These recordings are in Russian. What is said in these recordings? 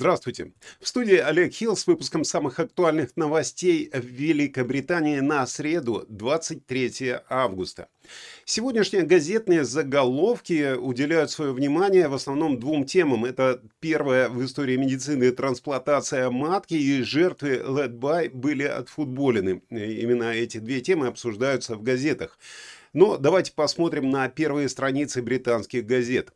Здравствуйте. В студии Олег Хилл с выпуском самых актуальных новостей в Великобритании на среду, 23 августа. Сегодняшние газетные заголовки уделяют свое внимание в основном двум темам. Это первая в истории медицины трансплантация матки и жертвы Ледбай были отфутболены. Именно эти две темы обсуждаются в газетах. Но давайте посмотрим на первые страницы британских газет.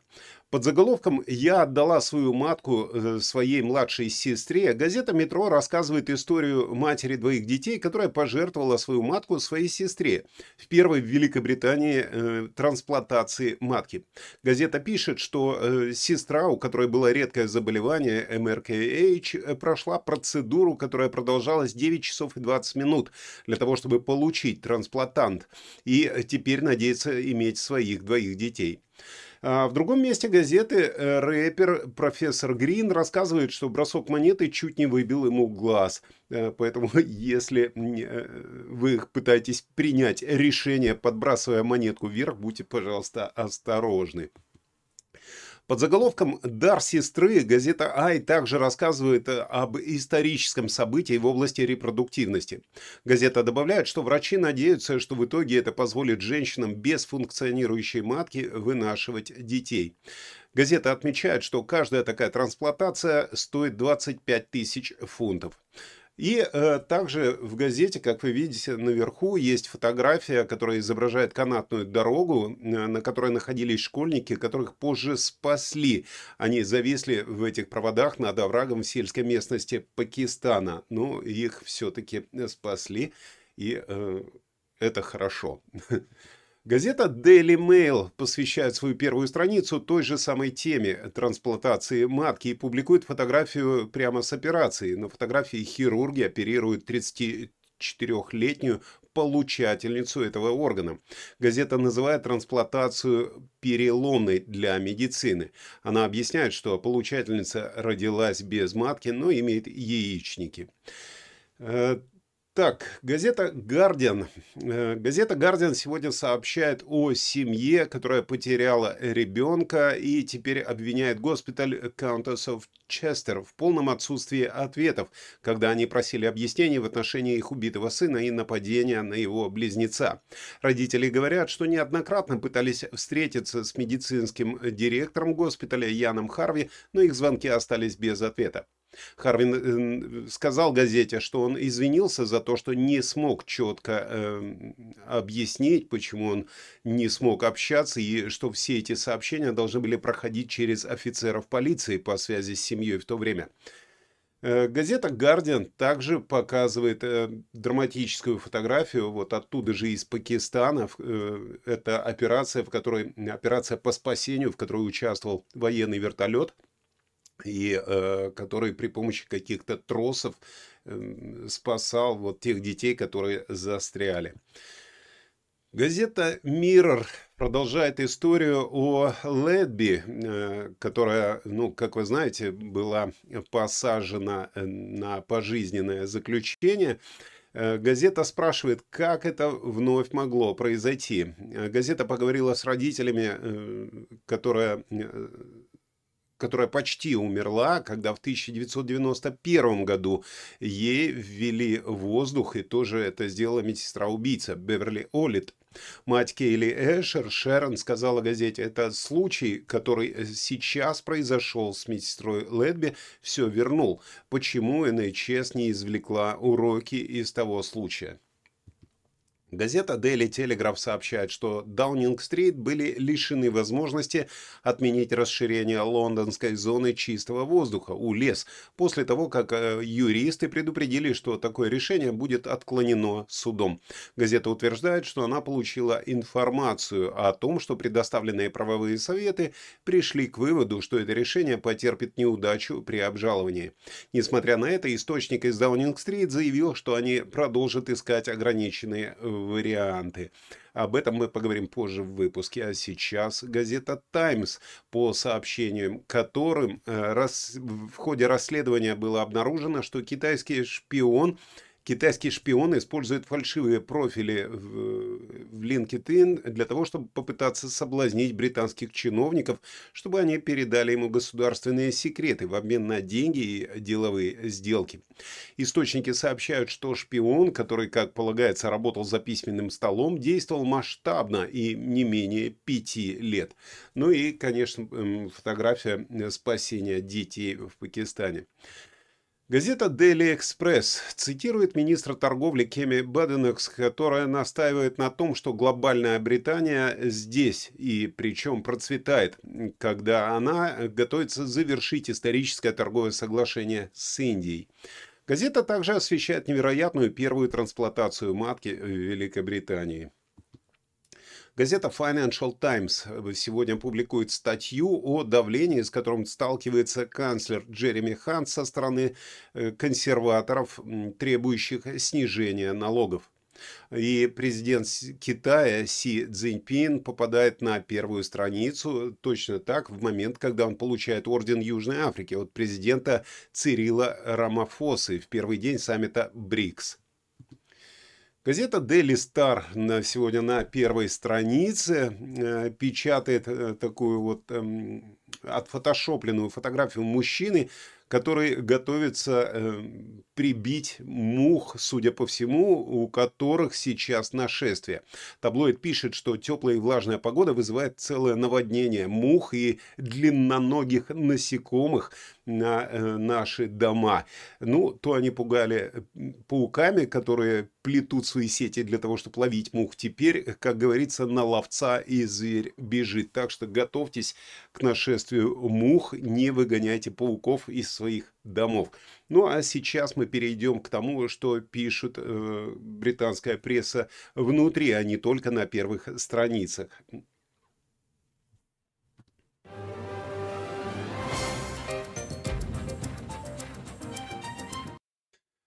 Под заголовком «Я отдала свою матку э, своей младшей сестре» газета «Метро» рассказывает историю матери двоих детей, которая пожертвовала свою матку своей сестре в первой в Великобритании э, трансплантации матки. Газета пишет, что э, сестра, у которой было редкое заболевание МРКХ, э, прошла процедуру, которая продолжалась 9 часов и 20 минут для того, чтобы получить трансплантант, и теперь надеется иметь своих двоих детей. А в другом месте газеты э, рэпер профессор Грин рассказывает, что бросок монеты чуть не выбил ему глаз. Э, поэтому если э, вы пытаетесь принять решение, подбрасывая монетку вверх, будьте, пожалуйста, осторожны. Под заголовком «Дар сестры» газета «Ай» также рассказывает э, об историческом событии в области репродуктивности. Газета добавляет, что врачи надеются, что в итоге это позволит женщинам без функционирующей матки вынашивать детей. Газета отмечает, что каждая такая трансплантация стоит 25 тысяч фунтов. И э, также в газете, как вы видите, наверху есть фотография, которая изображает канатную дорогу, э, на которой находились школьники, которых позже спасли. Они зависли в этих проводах над оврагом в сельской местности Пакистана. Но их все-таки спасли, и э, это хорошо. Газета Daily Mail посвящает свою первую страницу той же самой теме трансплантации матки и публикует фотографию прямо с операции. На фотографии хирурги оперируют 34-летнюю получательницу этого органа. Газета называет трансплантацию переломной для медицины. Она объясняет, что получательница родилась без матки, но имеет яичники. Так, газета «Гардиан». Э, газета «Гардиан» сегодня сообщает о семье, которая потеряла ребенка и теперь обвиняет госпиталь Countess of Chester в полном отсутствии ответов, когда они просили объяснений в отношении их убитого сына и нападения на его близнеца. Родители говорят, что неоднократно пытались встретиться с медицинским директором госпиталя Яном Харви, но их звонки остались без ответа. Харвин э, сказал газете, что он извинился за то, что не смог четко э, объяснить, почему он не смог общаться, и что все эти сообщения должны были проходить через офицеров полиции по связи с семьей в то время. Э, газета «Гардиан» также показывает э, драматическую фотографию, вот оттуда же из Пакистана. Э, это операция, в которой, операция по спасению, в которой участвовал военный вертолет – и э, который при помощи каких-то тросов э, спасал вот тех детей, которые застряли. Газета Mirror продолжает историю о Ледби, э, которая, ну, как вы знаете, была посажена э, на пожизненное заключение. Э, газета спрашивает, как это вновь могло произойти. Газета поговорила с родителями, которая которая почти умерла, когда в 1991 году ей ввели воздух, и тоже это сделала медсестра-убийца Беверли Олит. Мать Кейли Эшер, Шерон, сказала газете, это случай, который сейчас произошел с медсестрой Ледби, все вернул. Почему НХС не извлекла уроки из того случая? Газета Daily Telegraph сообщает, что Даунинг-стрит были лишены возможности отменить расширение лондонской зоны чистого воздуха у лес после того, как э, юристы предупредили, что такое решение будет отклонено судом. Газета утверждает, что она получила информацию о том, что предоставленные правовые советы пришли к выводу, что это решение потерпит неудачу при обжаловании. Несмотря на это, источник из Даунинг-стрит заявил, что они продолжат искать ограниченные э, варианты. Об этом мы поговорим позже в выпуске. А сейчас газета «Таймс», по сообщениям которым э, рас... в ходе расследования было обнаружено, что китайский шпион Китайские шпионы используют фальшивые профили в, LinkedIn для того, чтобы попытаться соблазнить британских чиновников, чтобы они передали ему государственные секреты в обмен на деньги и деловые сделки. Источники сообщают, что шпион, который, как полагается, работал за письменным столом, действовал масштабно и не менее пяти лет. Ну и, конечно, фотография спасения детей в Пакистане. Газета Daily Express цитирует министра торговли Кеми Баденекс, которая настаивает на том, что глобальная Британия здесь, и причем процветает, когда она готовится завершить историческое торговое соглашение с Индией. Газета также освещает невероятную первую трансплантацию матки в Великобритании. Газета Financial Times сегодня публикует статью о давлении, с которым сталкивается канцлер Джереми Хант со стороны э, консерваторов, требующих снижения налогов. И президент Китая Си Цзиньпин попадает на первую страницу точно так в момент, когда он получает орден Южной Африки от президента Цирила Рамафосы в первый день саммита БРИКС. Газета Daily Star на, сегодня на первой странице э, печатает э, такую вот э, отфотошопленную фотографию мужчины, который готовится э, прибить мух, судя по всему, у которых сейчас нашествие. Таблоид пишет, что теплая и влажная погода вызывает целое наводнение мух и длинноногих насекомых на э, наши дома. Ну, то они пугали пауками, которые плетут свои сети для того, чтобы ловить мух. Теперь, как говорится, на ловца и зверь бежит. Так что готовьтесь к нашествию мух, не выгоняйте пауков из своих домов. Ну а сейчас мы перейдем к тому, что пишет э, британская пресса внутри, а не только на первых страницах.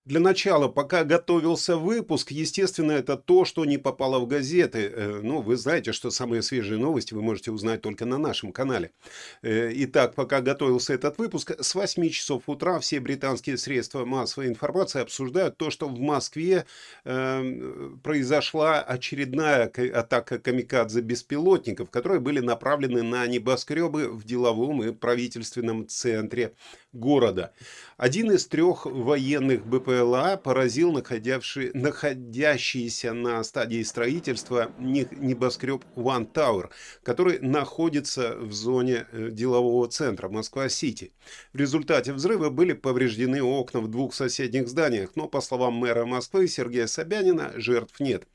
Для начала, пока готовился выпуск, естественно, это то, что не попало в газеты. Э, ну, вы знаете, что самые свежие новости вы можете узнать только на нашем канале. Э, итак, пока готовился этот выпуск, с 8 часов утра все британские средства массовой информации обсуждают то, что в Москве э, произошла очередная атака камикадзе беспилотников, которые были направлены на небоскребы в деловом и правительственном центре города. Один из трех военных БПЛА поразил находящийся на стадии строительства небоскреб One Tower, который находится в зоне э, делового центра Москва-Сити. В результате взрыва были повреждены окна в двух соседних зданиях, но, по словам мэра Москвы Сергея Собянина, жертв нет.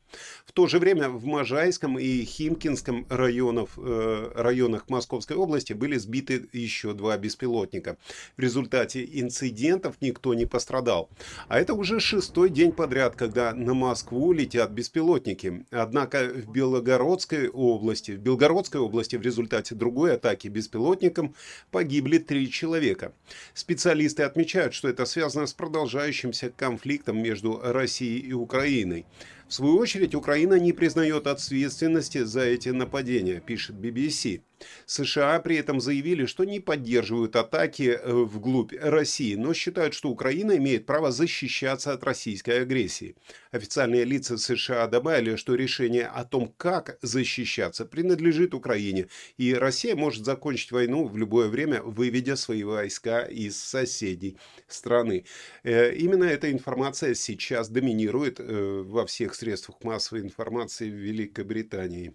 В то же время в Можайском и Химкинском районах, э, районах Московской области были сбиты еще два беспилотника. В результате инцидентов никто не пострадал. А это уже шестой день подряд, когда на Москву летят беспилотники. Однако в Белгородской области, в Белгородской области в результате другой атаки беспилотником погибли три человека. Специалисты отмечают, что это связано с продолжающимся конфликтом между Россией и Украиной. В свою очередь, Украина не признает ответственности за эти нападения, пишет BBC. США при этом заявили, что не поддерживают атаки э, вглубь России, но считают, что Украина имеет право защищаться от российской агрессии. Официальные лица США добавили, что решение о том, как защищаться, принадлежит Украине, и Россия может закончить войну в любое время, выведя свои войска из соседей страны. Э, именно эта информация сейчас доминирует э, во всех средствах массовой информации в Великобритании.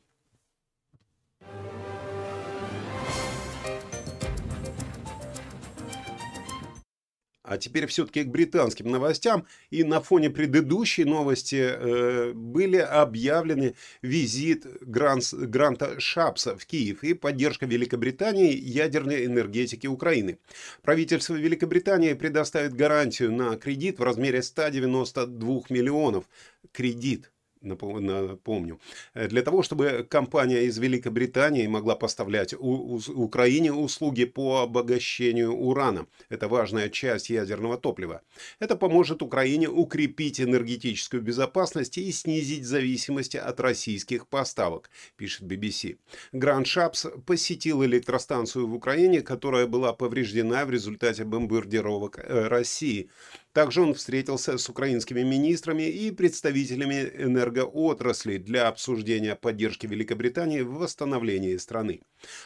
А теперь все-таки к британским новостям. И на фоне предыдущей новости э, были объявлены визит Гранс, Гранта Шапса в Киев и поддержка Великобритании ядерной энергетики Украины. Правительство Великобритании предоставит гарантию на кредит в размере 192 миллионов. Кредит напомню, э, для того, чтобы компания из Великобритании могла поставлять у, у, Украине услуги по обогащению урана. Это важная часть ядерного топлива. Это поможет Украине укрепить энергетическую безопасность и снизить зависимость от российских поставок, пишет BBC. Гранд Шапс посетил электростанцию в Украине, которая была повреждена в результате бомбардировок э, России. Также он встретился с украинскими министрами и представителями энергоотрасли для обсуждения поддержки Великобритании в восстановлении страны.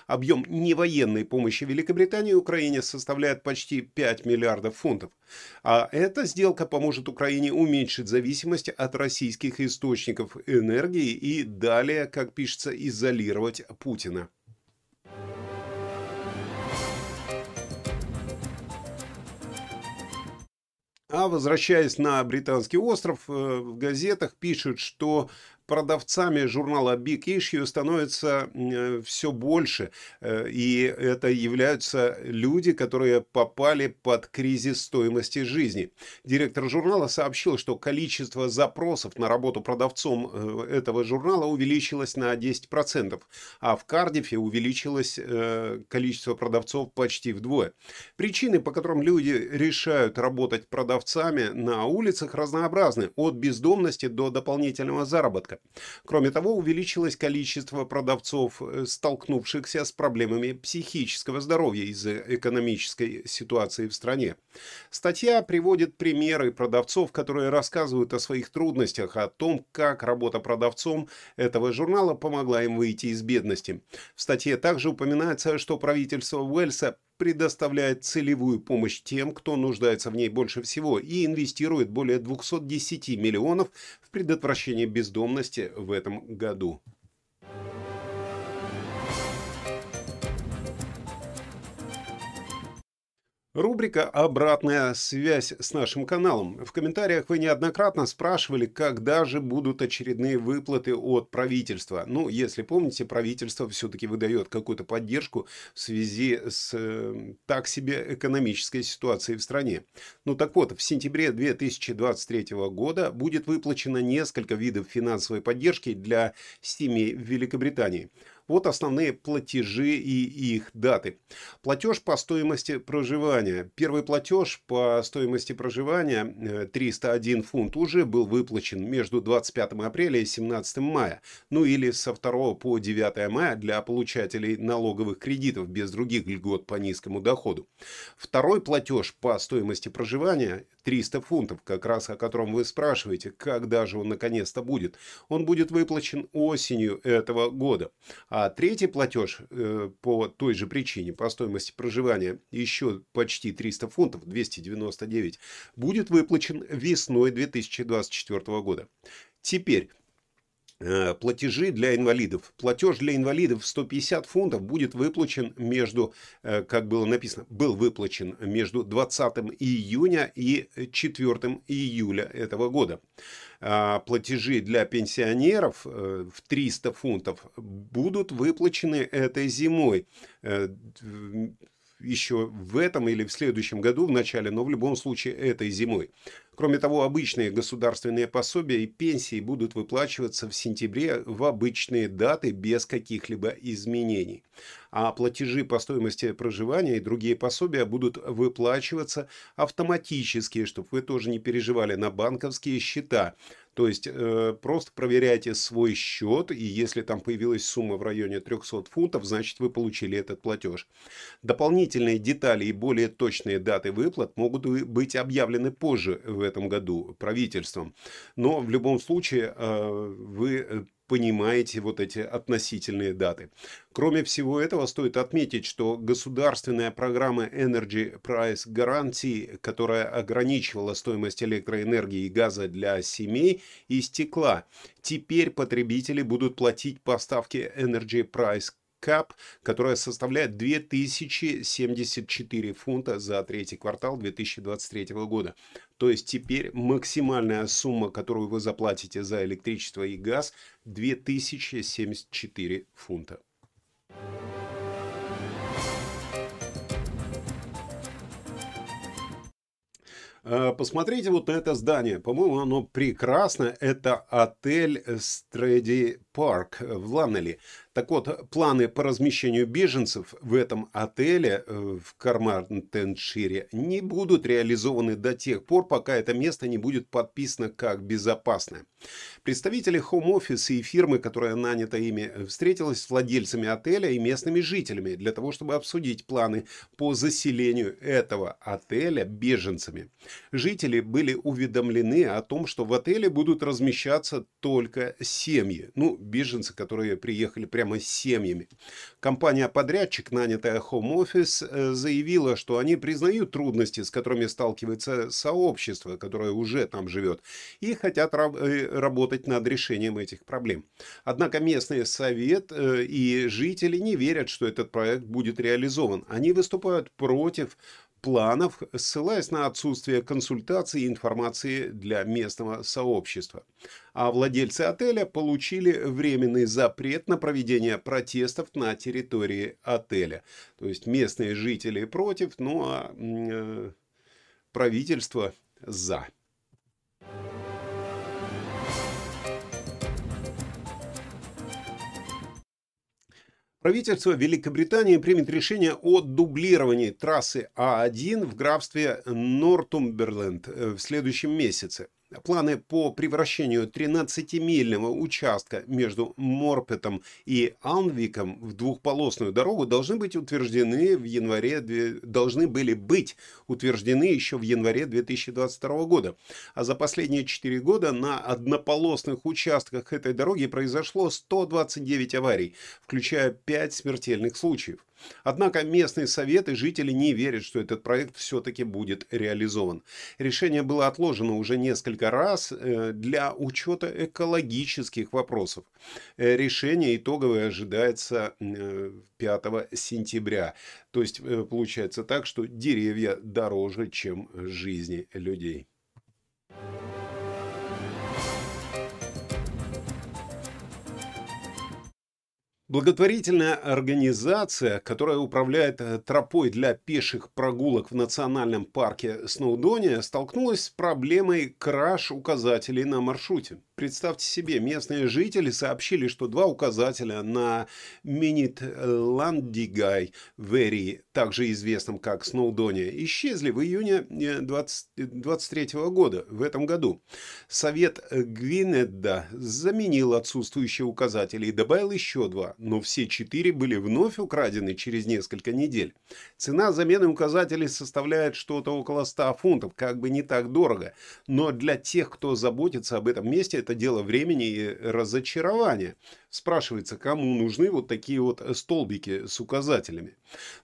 Объем невоенной помощи Великобритании Украине составляет почти 5 миллиардов фунтов. А эта сделка поможет Украине уменьшить зависимость от российских источников энергии и далее, как пишется, изолировать Путина. А возвращаясь на британский остров, э, в газетах пишут, что продавцами журнала Big Issue становится э, все больше, э, и это являются люди, которые попали под кризис стоимости жизни. Директор журнала сообщил, что количество запросов на работу продавцом э, этого журнала увеличилось на 10%, а в Кардифе увеличилось количество продавцов почти вдвое. Причины, по которым люди решают работать продавцами на улицах разнообразны, от бездомности до дополнительного заработка. Кроме того, увеличилось количество продавцов, э, столкнувшихся с проблемами психического здоровья из-за экономической ситуации в стране. Статья приводит примеры продавцов, которые рассказывают о своих трудностях, о том, как работа продавцом этого журнала помогла им выйти из бедности. В статье также упоминается, что правительство Уэльса предоставляет целевую помощь тем, кто нуждается в ней больше всего, и инвестирует более 210 миллионов в предотвращение бездомности в этом году. Рубрика «Обратная связь с нашим каналом». В комментариях вы неоднократно спрашивали, когда же будут очередные выплаты от правительства. Ну, если помните, правительство все-таки выдает какую-то поддержку в связи с э, так себе экономической ситуацией в стране. Ну так вот, в сентябре 2023 года будет выплачено несколько видов финансовой поддержки для семей в Великобритании. Вот основные платежи и их даты. Платеж по стоимости проживания. Первый платеж по стоимости проживания 301 э, фунт уже был выплачен между 25 апреля и 17 мая. Ну или со 2 по 9 мая для получателей налоговых кредитов без других льгот по низкому доходу. Второй платеж по стоимости проживания 300 фунтов, как раз о котором вы спрашиваете, когда же он наконец-то будет. Он будет выплачен осенью этого года. А третий платеж э, по той же причине, по стоимости проживания, еще почти 300 фунтов, 299, будет выплачен весной 2024 года. Теперь платежи для инвалидов. Платеж для инвалидов 150 фунтов будет выплачен между, э, как было написано, был выплачен между 20 июня и 4 июля этого года. А платежи для пенсионеров э, в 300 фунтов будут выплачены этой зимой еще в этом или в следующем году в начале, но в любом случае этой зимой. Кроме того, обычные государственные пособия и пенсии будут выплачиваться в сентябре в обычные даты без каких-либо изменений. А платежи по стоимости проживания и другие пособия будут выплачиваться автоматически, чтобы вы тоже не переживали, на банковские счета. То есть э, просто проверяйте свой счет, и если там появилась сумма в районе 300 фунтов, значит вы получили этот платеж. Дополнительные детали и более точные даты выплат могут быть объявлены позже в этом году правительством. Но в любом случае э, вы э, понимаете вот эти относительные даты. Кроме всего этого, стоит отметить, что государственная программа Energy Price Guarantee, которая ограничивала стоимость электроэнергии и газа для семей, истекла. Теперь потребители будут платить поставки Energy Price КАП, которая составляет 2074 фунта за третий квартал 2023 года. То есть теперь максимальная сумма, которую вы заплатите за электричество и газ, 2074 фунта. А, посмотрите вот на это здание. По-моему, оно прекрасно. Это отель Стреди Парк в Ланнеле. Так вот, планы по размещению беженцев в этом отеле э, в Кармартеншире не будут реализованы до тех пор, пока это место не будет подписано как безопасное. Представители Office и фирмы, которая нанята ими, встретилась с владельцами отеля и местными жителями для того, чтобы обсудить планы по заселению этого отеля беженцами. Жители были уведомлены о том, что в отеле будут размещаться только семьи, ну, беженцы, которые приехали прямо с семьями. Компания-подрядчик, нанятая Home Office, э, заявила, что они признают трудности, с которыми сталкивается сообщество, которое уже там живет, и хотят э, работать над решением этих проблем. Однако местный совет э, и жители не верят, что этот проект будет реализован. Они выступают против планов, ссылаясь на отсутствие консультаций и информации для местного сообщества. А владельцы отеля получили временный запрет на проведение протестов на территории отеля. То есть местные жители против, ну а э, правительство за. Правительство Великобритании примет решение о дублировании трассы А1 в графстве Нортумберленд э, в следующем месяце. Планы по превращению 13-мильного участка между Морпетом и Алнвиком в двухполосную дорогу должны быть утверждены в январе, должны были быть утверждены еще в январе 2022 года. А за последние 4 года на однополосных участках этой дороги произошло 129 аварий, включая 5 смертельных случаев. Однако местные советы жители не верят, что этот проект все-таки будет реализован. Решение было отложено уже несколько раз э, для учета экологических вопросов. Э, решение итоговое ожидается 5 э, сентября. То есть получается так, что деревья дороже, чем жизни людей. Благотворительная организация, которая управляет э, тропой для пеших прогулок в национальном парке Сноудония, столкнулась с проблемой краж указателей на маршруте. Представьте себе, местные жители сообщили, что два указателя на Минит Ландигай Вери, также известном как Сноудония, исчезли в июне 2023 э, года, в этом году. Совет Гвинедда заменил отсутствующие указатели и добавил еще два но все четыре были вновь украдены через несколько недель. Цена замены указателей составляет что-то около 100 фунтов, как бы не так дорого. Но для тех, кто заботится об этом месте, это дело времени и разочарования. Спрашивается, кому нужны вот такие вот столбики с указателями.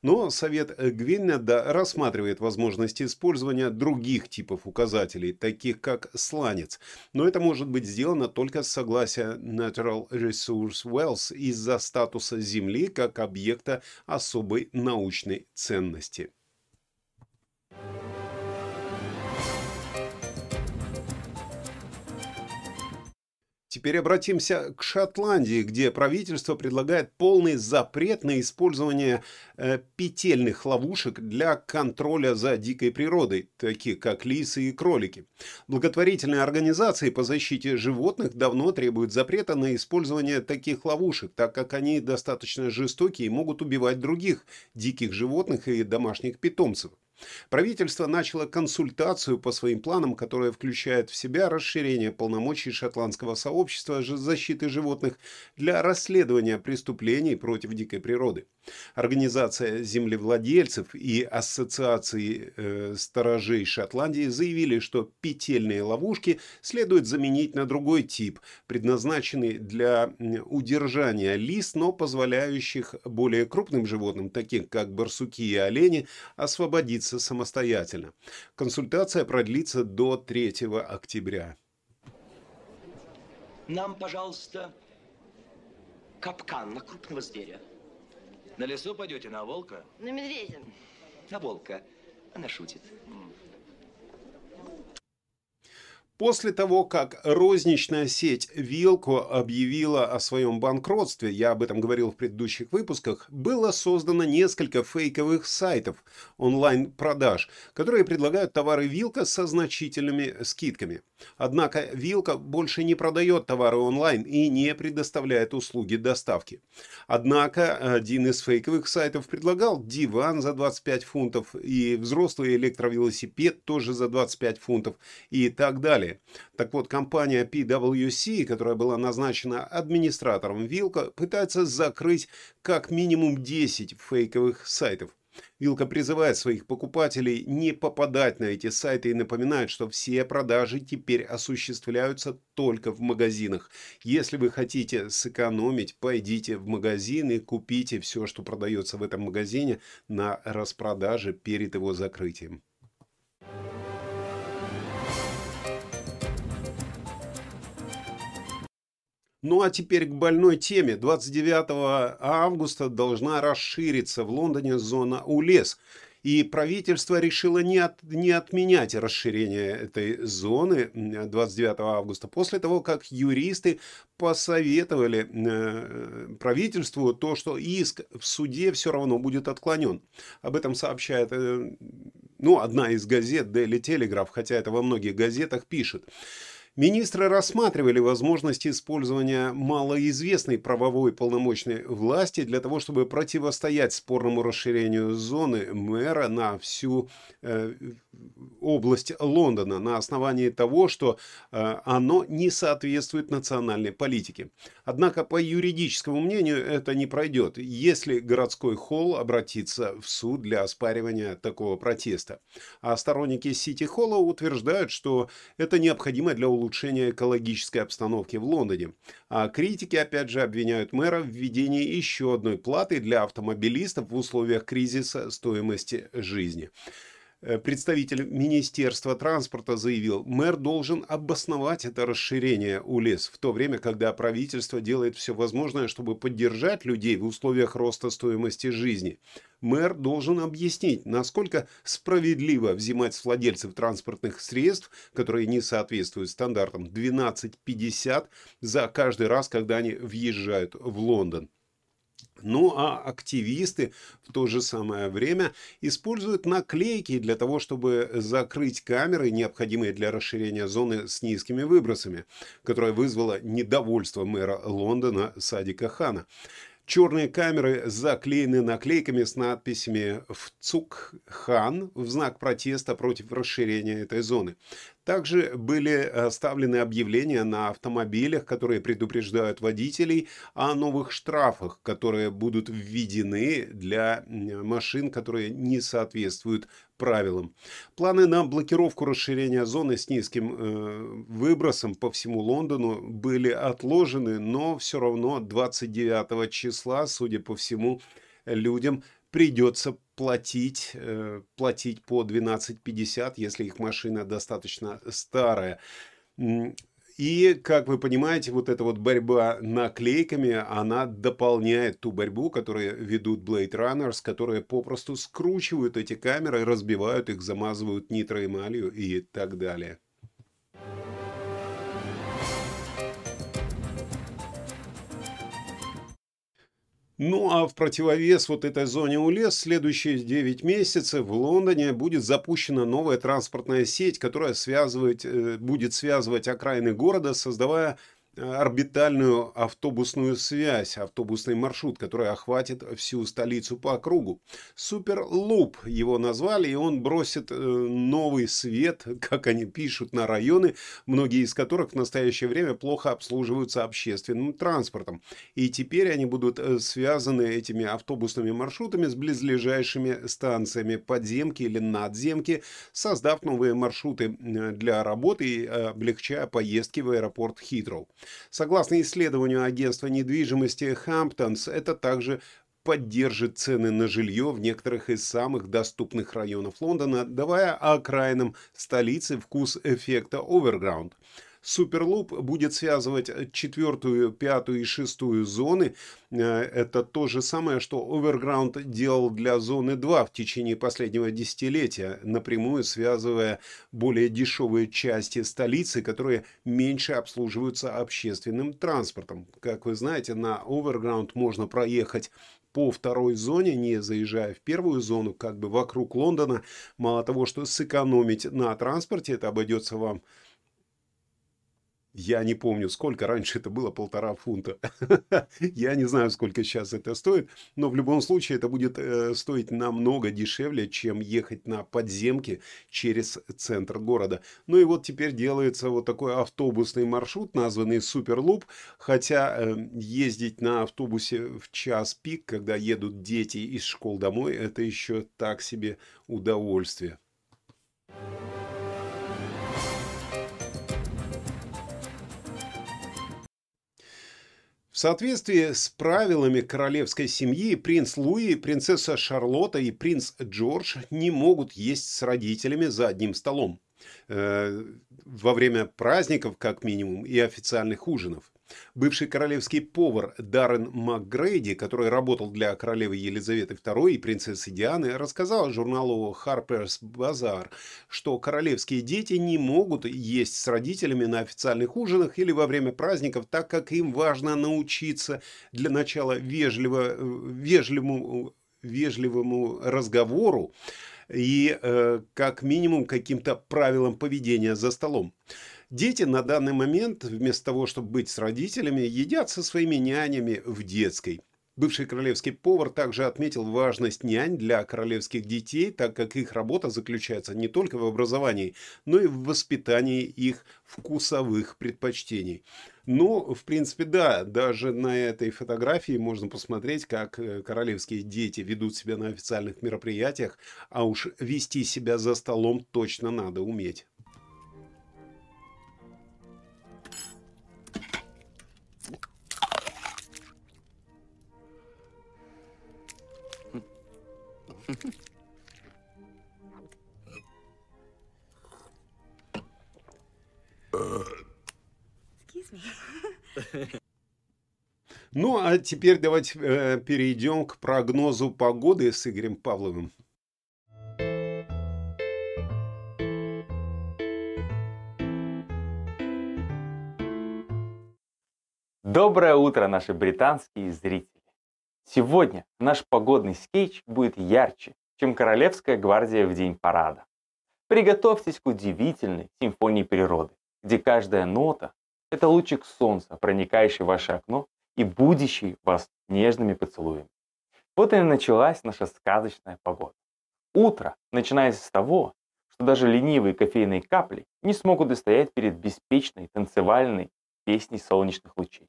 Но совет Гвиннеда рассматривает возможность использования других типов указателей, таких как сланец. Но это может быть сделано только с согласия Natural Resource Wells из-за статуса Земли как объекта особой научной ценности. Теперь обратимся к Шотландии, где правительство предлагает полный запрет на использование э, петельных ловушек для контроля за дикой природой, таких как лисы и кролики. Благотворительные организации по защите животных давно требуют запрета на использование таких ловушек, так как они достаточно жестокие и могут убивать других диких животных и домашних питомцев. Правительство начало консультацию по своим планам, которая включает в себя расширение полномочий шотландского сообщества защиты животных для расследования преступлений против дикой природы. Организация землевладельцев и ассоциации э, сторожей Шотландии заявили, что петельные ловушки следует заменить на другой тип, предназначенный для удержания лис, но позволяющих более крупным животным, таким как барсуки и олени, освободиться самостоятельно. Консультация продлится до 3 октября. Нам, пожалуйста, капкан на крупного зверя. На лесу пойдете, на волка? На медведя. На волка. Она шутит. После того, как розничная сеть Вилко объявила о своем банкротстве, я об этом говорил в предыдущих выпусках, было создано несколько фейковых сайтов онлайн-продаж, которые предлагают товары Вилка со значительными скидками. Однако Вилка больше не продает товары онлайн и не предоставляет услуги доставки. Однако один из фейковых сайтов предлагал диван за 25 фунтов и взрослый электровелосипед тоже за 25 фунтов и так далее. Так вот, компания PwC, которая была назначена администратором Вилка, пытается закрыть как минимум 10 фейковых сайтов. Вилка призывает своих покупателей не попадать на эти сайты и напоминает, что все продажи теперь осуществляются только в магазинах. Если вы хотите сэкономить, пойдите в магазин и купите все, что продается в этом магазине на распродаже перед его закрытием. Ну а теперь к больной теме. 29 августа должна расшириться в Лондоне зона УЛЕС. И правительство решило не, от, не отменять расширение этой зоны 29 августа, после того, как юристы посоветовали э, правительству то, что иск в суде все равно будет отклонен. Об этом сообщает э, ну, одна из газет Daily Telegraph, хотя это во многих газетах пишет. Министры рассматривали возможность использования малоизвестной правовой полномочной власти для того, чтобы противостоять спорному расширению зоны мэра на всю э, область Лондона на основании того, что э, оно не соответствует национальной политике. Однако, по юридическому мнению, это не пройдет, если городской холл обратится в суд для оспаривания такого протеста. А сторонники Сити-холла утверждают, что это необходимо для улучшения улучшения экологической обстановки в Лондоне. А критики опять же обвиняют мэра в введении еще одной платы для автомобилистов в условиях кризиса стоимости жизни. Э, представитель Министерства транспорта заявил, мэр должен обосновать это расширение УЛЕС, в то время, когда правительство делает все возможное, чтобы поддержать людей в условиях роста стоимости жизни. Мэр должен объяснить, насколько справедливо взимать с владельцев транспортных средств, которые не соответствуют стандартам, 12,50 за каждый раз, когда они въезжают в Лондон. Ну а активисты в то же самое время используют наклейки для того, чтобы закрыть камеры, необходимые для расширения зоны с низкими выбросами, которая вызвала недовольство мэра Лондона Садика Хана. Черные камеры заклеены наклейками с надписями «Вцук Хан» в знак протеста против расширения этой зоны. Также были оставлены объявления на автомобилях, которые предупреждают водителей о новых штрафах, которые будут введены для машин, которые не соответствуют правилам. Планы на блокировку расширения зоны с низким э, выбросом по всему Лондону были отложены, но все равно 29 числа, судя по всему, людям придется платить, э, платить по 12.50, если их машина достаточно старая. И, как вы понимаете, вот эта вот борьба наклейками, она дополняет ту борьбу, которую ведут Blade Runners, которые попросту скручивают эти камеры, разбивают их, замазывают нитроэмалью и так далее. Ну а в противовес вот этой зоне УЛЕС следующие 9 месяцев в Лондоне будет запущена новая транспортная сеть, которая связывает, э, будет связывать окраины города, создавая орбитальную автобусную связь, автобусный маршрут, который охватит всю столицу по кругу. Суперлуп его назвали, и он бросит э, новый свет, как они пишут, на районы, многие из которых в настоящее время плохо обслуживаются общественным транспортом. И теперь они будут э, связаны этими автобусными маршрутами с близлежащими станциями подземки или надземки, создав новые маршруты для работы и облегчая поездки в аэропорт Хитроу. Согласно исследованию агентства недвижимости Хамптонс, это также поддержит цены на жилье в некоторых из самых доступных районов Лондона, давая окраинам столицы вкус эффекта Overground. Суперлуп будет связывать четвертую, пятую и шестую зоны. Э, это то же самое, что Overground делал для зоны 2 в течение последнего десятилетия, напрямую связывая более дешевые части столицы, которые меньше обслуживаются общественным транспортом. Как вы знаете, на Overground можно проехать по второй зоне, не заезжая в первую зону, как бы вокруг Лондона. Мало того, что сэкономить на транспорте, это обойдется вам я не помню, сколько раньше это было, полтора фунта. Я не знаю, сколько сейчас это стоит, но в любом случае это будет э, стоить намного дешевле, чем ехать на подземке через центр города. Ну и вот теперь делается вот такой автобусный маршрут, названный Суперлуп, хотя э, ездить на автобусе в час пик, когда едут дети из школ домой, это еще так себе удовольствие. В соответствии с правилами королевской семьи, принц Луи, принцесса Шарлотта и принц Джордж не могут есть с родителями за одним столом э, во время праздников, как минимум, и официальных ужинов. Бывший королевский повар Даррен МакГрейди, который работал для королевы Елизаветы II и принцессы Дианы, рассказал журналу Harper's Bazaar, что королевские дети не могут есть с родителями на официальных ужинах или во время праздников, так как им важно научиться для начала вежливо, вежливому, вежливому разговору и э, как минимум каким-то правилам поведения за столом. Дети на данный момент, вместо того, чтобы быть с родителями, едят со своими нянями в детской. Бывший королевский повар также отметил важность нянь для королевских детей, так как их работа заключается не только в образовании, но и в воспитании их вкусовых предпочтений. Но, в принципе, да, даже на этой фотографии можно посмотреть, как э, королевские дети ведут себя на официальных мероприятиях, а уж вести себя за столом точно надо уметь. Ну, а теперь давайте э, перейдем к прогнозу погоды с Игорем Павловым. Доброе утро, наши британские зрители! Сегодня наш погодный скетч будет ярче, чем Королевская гвардия в день парада. Приготовьтесь к удивительной симфонии природы, где каждая нота – это лучик солнца, проникающий в ваше окно и будущий вас нежными поцелуями. Вот и началась наша сказочная погода. Утро начинается с того, что даже ленивые кофейные капли не смогут устоять перед беспечной танцевальной песней солнечных лучей.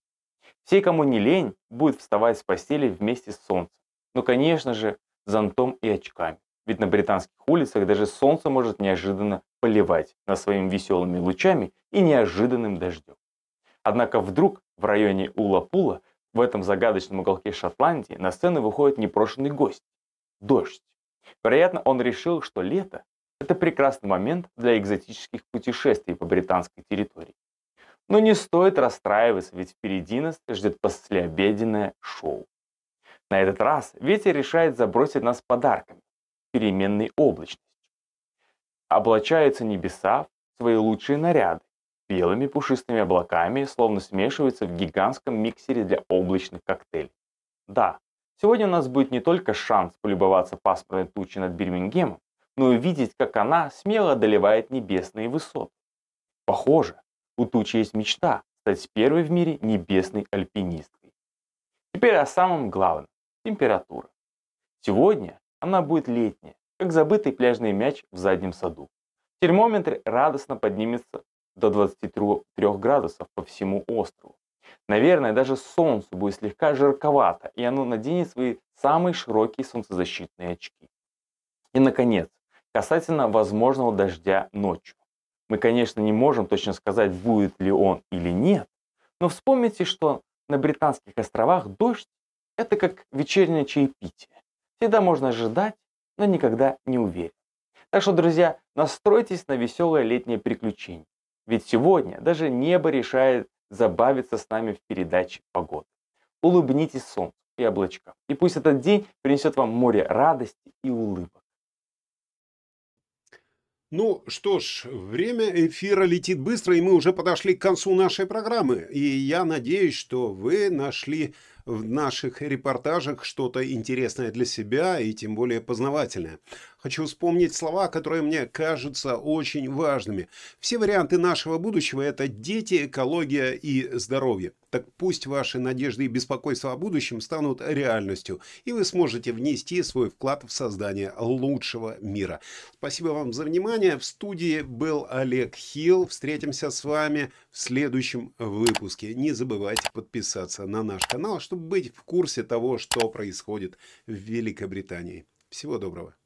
Все, кому не лень, будут вставать с постели вместе с солнцем. Ну, конечно же, зонтом и очками. Ведь на британских улицах даже солнце может неожиданно поливать нас своими веселыми лучами и неожиданным дождем. Однако вдруг в районе Ула-Пула, в этом загадочном уголке Шотландии, на сцену выходит непрошенный гость – дождь. Вероятно, он решил, что лето – это прекрасный момент для экзотических путешествий по британской территории. Но не стоит расстраиваться, ведь впереди нас ждет послеобеденное шоу. На этот раз ветер решает забросить нас подарками, переменной облачностью. Облачаются небеса в свои лучшие наряды, белыми пушистыми облаками, словно смешиваются в гигантском миксере для облачных коктейлей. Да, сегодня у нас будет не только шанс полюбоваться пасмурной тучей над Бирмингемом, но и увидеть, как она смело одолевает небесные высоты. Похоже, у тучи есть мечта стать первой в мире небесной альпинисткой. Теперь о самом главном – температура. Сегодня она будет летняя, как забытый пляжный мяч в заднем саду. Термометр радостно поднимется до 23 градусов по всему острову. Наверное, даже солнцу будет слегка жарковато, и оно наденет свои самые широкие солнцезащитные очки. И, наконец, касательно возможного дождя ночью. Мы, конечно, не можем точно сказать, будет ли он или нет, но вспомните, что на Британских островах дождь – это как вечернее чаепитие. Всегда можно ожидать, но никогда не уверен. Так что, друзья, настройтесь на веселое летнее приключение. Ведь сегодня даже небо решает забавиться с нами в передаче погоды. Улыбнитесь солнцу и облачкам. И пусть этот день принесет вам море радости и улыбок. Ну что ж, время эфира летит быстро, и мы уже подошли к концу нашей программы. И я надеюсь, что вы нашли в наших репортажах что-то интересное для себя и тем более познавательное. Хочу вспомнить слова, которые мне кажутся очень важными. Все варианты нашего будущего – это дети, экология и здоровье. Так пусть ваши надежды и беспокойства о будущем станут реальностью, и вы сможете внести свой вклад в создание лучшего мира. Спасибо вам за внимание. В студии был Олег Хилл. Встретимся с вами в следующем выпуске. Не забывайте подписаться на наш канал, чтобы быть в курсе того, что происходит в Великобритании. Всего доброго.